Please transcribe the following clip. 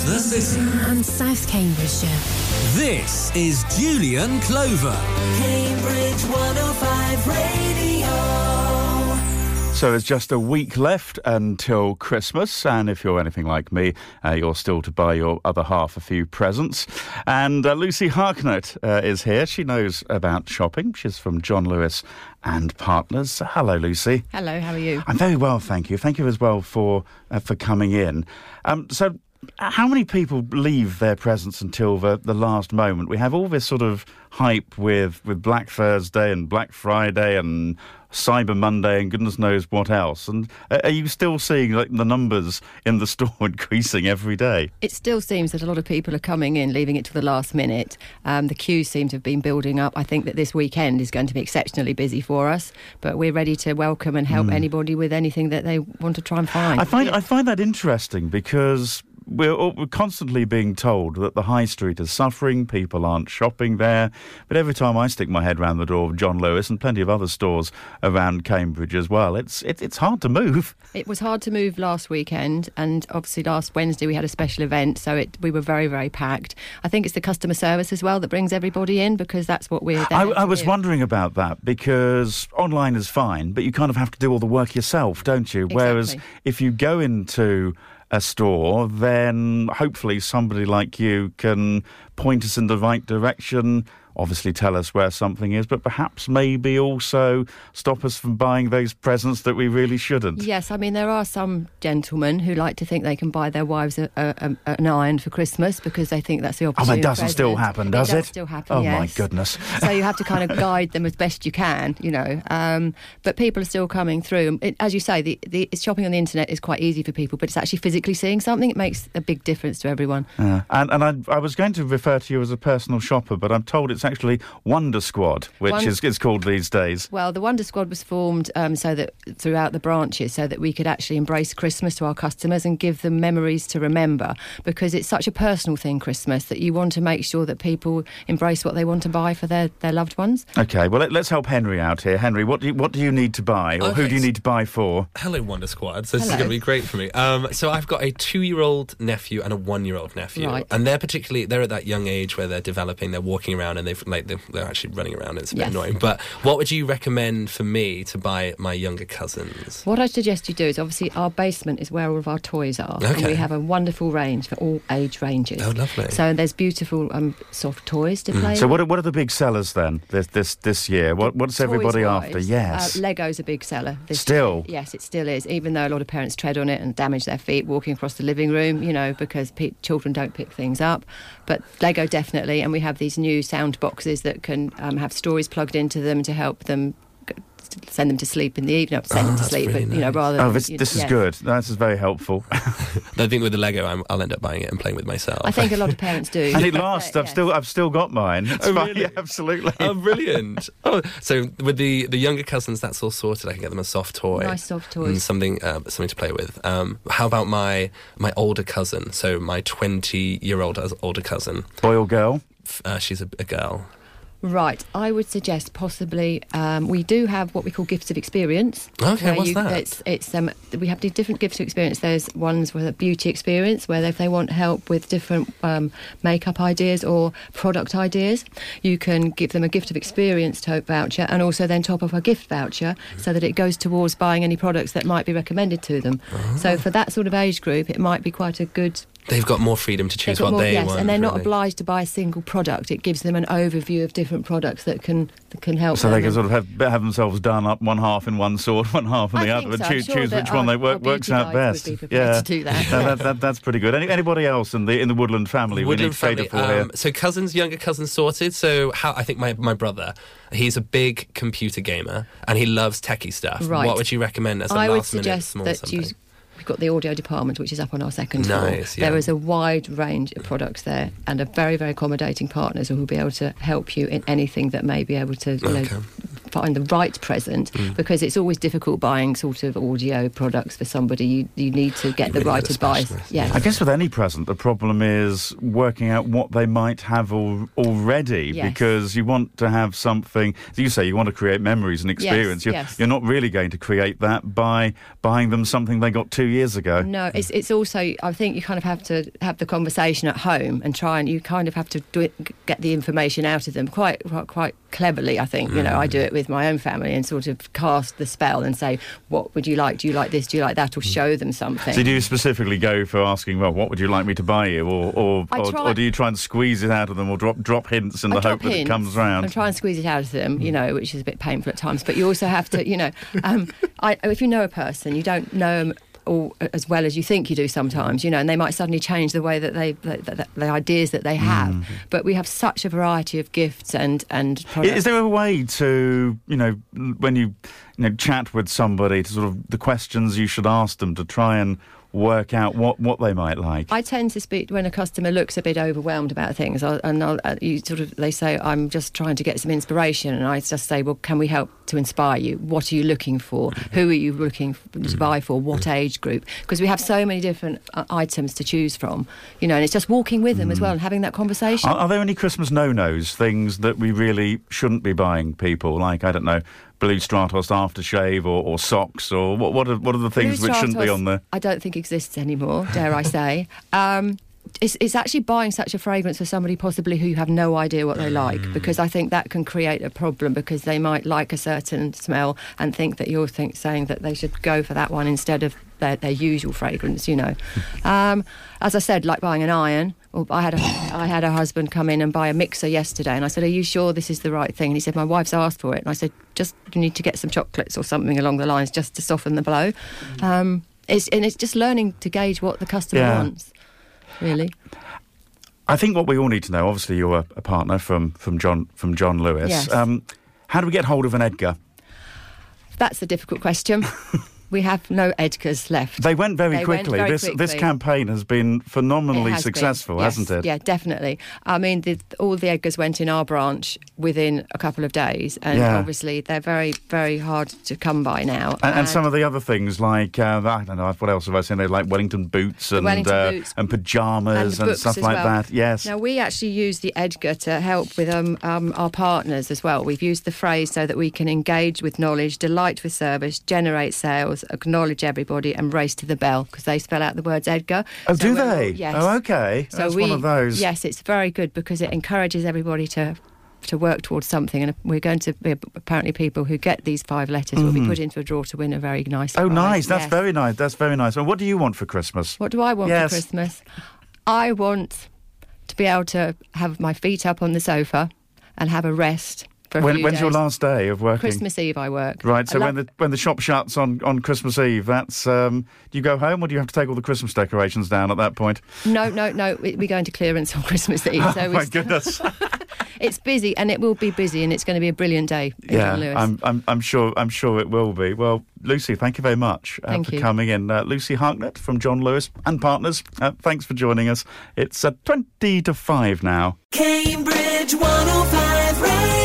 across the city. and South Cambridgeshire. This is Julian Clover. Cambridge 105 Radio. So there's just a week left until Christmas, and if you're anything like me, uh, you're still to buy your other half a few presents. And uh, Lucy Harknett uh, is here. She knows about shopping. She's from John Lewis and Partners. Hello, Lucy. Hello, how are you? I'm very well, thank you. Thank you as well for uh, for coming in. Um, so, how many people leave their presents until the, the last moment? We have all this sort of hype with, with Black Thursday and Black Friday and Cyber Monday and goodness knows what else. And are you still seeing like the numbers in the store increasing every day? It still seems that a lot of people are coming in, leaving it to the last minute. Um, the queues seem to have been building up. I think that this weekend is going to be exceptionally busy for us, but we're ready to welcome and help anybody with anything that they want to try and find. I find I find that interesting because we're, we're constantly being told that the high street is suffering, people aren't shopping there. But every time I stick my head round the door of John Lewis and plenty of other stores around Cambridge as well, it's it, it's hard to move. It was hard to move last weekend, and obviously last Wednesday we had a special event, so it, we were very, very packed. I think it's the customer service as well that brings everybody in because that's what we're. I, there I was do. wondering about that because online is fine, but you kind of have to do all the work yourself, don't you? Whereas if you go into a store, then hopefully somebody like you can point us in the right direction. Obviously, tell us where something is, but perhaps maybe also stop us from buying those presents that we really shouldn't. Yes, I mean there are some gentlemen who like to think they can buy their wives a, a, a, an iron for Christmas because they think that's the opportunity. Oh, opportunity. that doesn't still happen, does it? it? Does still happen. Oh, my goodness. so you have to kind of guide them as best you can, you know. Um, but people are still coming through. It, as you say, the, the shopping on the internet is quite easy for people, but it's actually physically seeing something. It makes a big difference to everyone. Yeah. And, and I, I was going to refer to you as a personal shopper, but I'm told it's actually Wonder Squad, which Won- is it's called these days. Well, the Wonder Squad was formed um, so that throughout the branches, so that we could actually embrace Christmas to our customers and give them memories to remember. Because it's such a personal thing, Christmas, that you want to make sure that people embrace what they want to buy for their, their loved ones. Okay, well let, us help Henry out here. Henry, what do you, what do you need to buy, or who do you need to buy for? Hello, Wonder Squad. So this is going to be great for me. Um, so I've got a two-year-old nephew and a one-year-old nephew, Right. and they're particularly they're at that young age where they're developing, they're walking around, and they've like they're, they're actually running around. It's a bit Yes. annoying. But what would you recommend for me to buy my younger cousins? What I suggest you do is obviously our basement is where all of our toys are. And we have a wonderful range for all age ranges. Oh, lovely. Mm. So there's beautiful um, soft toys to play So with. what are, what are the big sellers then this this this year? What what's everybody Toys-wise, after? Yes. Uh, Lego's a big seller. This Still? year. Yes, it still is, even though a lot of parents tread on it and damage their feet walking across the living room, you know, because pe- children don't pick things up. But Lego definitely, and we have these new sound boxes that can um, have stories plugged into them to help them send them to sleep in the evening. Not send Oh, them to sleep, really but, you know, nice. rather oh, than, this you- this is yes. good. This is very helpful. I think with the Lego, I'm, I'll end up buying it and playing with myself. I think a lot of parents do. and it lasts. I've yes. still I've still got mine. It's Oh, fine. really? Yeah, absolutely. Oh, brilliant! Oh, so with the the younger cousins, that's all sorted. I can get them a soft toy, Nice soft and toys. something uh, something to play with. Um, how about my my older cousin? So my twenty year old older cousin. Boy or girl? Uh, she's a, a girl. Right, I would suggest possibly um, we do have what we call gifts of experience. Okay, what's that? It's, it's um, we have different gifts of experience. There's ones with a beauty experience where if they want help with different um, makeup ideas or product ideas, you can give them a gift of experience tote voucher and also then top up a gift voucher so that it goes towards buying any products that might be recommended to them. Ah. So for that sort of age group, it might be quite a good They've got more freedom to choose what more- they yes, want. and they're not really. obliged to buy a single product. It gives them an overview of different products that can that can help. So them they can sort of have have themselves done up one half in one sort, one half in I the think other, and so. I'm choose, sure choose that which one they work, works out best. would be prepared to do that. No, that, that- that's pretty good. Any, anybody else in the in the Woodland family we Woodland need family, for here? um, so cousins, younger cousins sorted. So how I think my, my brother, he's a big computer gamer and he loves techie stuff. Right. What would you recommend as a I would last minute suggest small that something? We've got the audio department, which is up on our second floor. Yeah. There is a wide range of products there, and a very, very accommodating partners who will be able to help you in anything that may be able to, you know, Okay. Find the right present Mm. because it's always difficult buying sort of audio products for somebody. You you need to get You the really right advice. specialist, Yes. yeah. I guess with any present, the problem is working out what they might have al- already Yes. because you want to have something, you say, you want to create memories and experience. you're, yes. you're not really going to create that by buying them something they got two years ago. No, it's it's also. I think you kind of have to have the conversation at home and try and you kind of have to do it, get the information out of them quite quite, quite cleverly. I think you know I do mm. it with my own family and sort of cast the spell and say, what would you like? Do you like this? Do you like that? Or mm. show them something. So do you specifically go for asking, well, what would you like me to buy you, or or, or, or do you try and squeeze it out of them, or drop drop hints in I the hope that it comes round? And try and squeeze it out of them, you mm. know, which is a bit painful at times. But you also have to, you know, um, I, if you know a person, you don't know them all as well as you think you do sometimes, you know, and they might suddenly change the way that they, the, ideas that they have. Mm-hmm. But we have such a variety of gifts and and products. Is there a way to, you know, when you, you know, chat with somebody to sort of the questions you should ask them to try and work out what, what they might like? I tend to speak when a customer looks a bit overwhelmed about things, I'll, and I'll, uh, you sort of they say, "I'm just trying to get some inspiration," and I just say, "Well, can we help to inspire you? What are you looking for? Who are you looking to buy for? What age group? Because we have so many different uh, items to choose from, you know, and it's just walking with them as well and having that conversation. Are, are there any Christmas no-nos, things that we really shouldn't be buying people? Like, I don't know, Blue Stratos aftershave or, or socks or what, what, are, what are the things Blue which shouldn't be on there? I don't think exists anymore. Dare I say? Um, it's, it's actually buying such a fragrance for somebody possibly who you have no idea what they like because I think that can create a problem because they might like a certain smell and think that you're think, saying that they should go for that one instead of their, their usual fragrance. You know, um, as I said, like buying an iron. Or I had a I had a husband come in and buy a mixer yesterday, and I said, "Are you sure this is the right thing?" And he said, "My wife's asked for it." And I said, "Just you need to get some chocolates or something along the lines just to soften the blow." Um, it's and it's just learning to gauge what the customer Yeah. wants. Really, I think what we all need to know, obviously you're a, a partner from, from, John, from John Lewis. Yes. Um, how do we get hold of an Edgar? that's a difficult question. we have no Edgars left. They went very They went quickly. very this this campaign has been phenomenally has been, successful, yes, hasn't it? Yeah, definitely. I mean, the, all the Edgars went in our branch within a couple of days, and Yeah. obviously they're very, very hard to come by now. And, and some of the other things like uh, I don't know what else have I seen? They like Wellington boots and Wellington uh, boots. and pajamas the and, stuff like well. that. Yes. Now we actually use the Edgar to help with um, um, our partners as well. We've used the phrase so that we can engage with knowledge, delight with service, generate sales, acknowledge everybody, and race to the bell because they spell out the words Edgar. oh, So do they? Yes. Oh, okay. So That's we, one of those. Yes, it's very good because it encourages everybody to to work towards something. And we're going to be apparently people who get these five letters will be put into a draw to win a very nice. Mm-hmm. Oh, prize. nice. That's Yes. very nice. That's very nice. And what do you want for Christmas? What do I want Yes. for Christmas? I want to be able to have my feet up on the sofa and have a rest When, few when's your last day of working? Christmas Eve I work. Right. I So when the when the shop shuts on, on Christmas Eve, that's um, do you go home or do you have to take all the Christmas decorations down at that point? no, no, no. we- We're going to clearance on Christmas Eve, so oh my it's, goodness. it's busy, and it will be busy, and it's going to be a brilliant day. in yeah, John Lewis. I'm, I'm I'm sure I'm sure it will be. Well, Lucy, thank you very much uh, Thank for you. coming in. Uh, Lucy Harknett from John Lewis and Partners. Uh, thanks for joining us. It's uh, twenty to five now. Cambridge 105 Radio.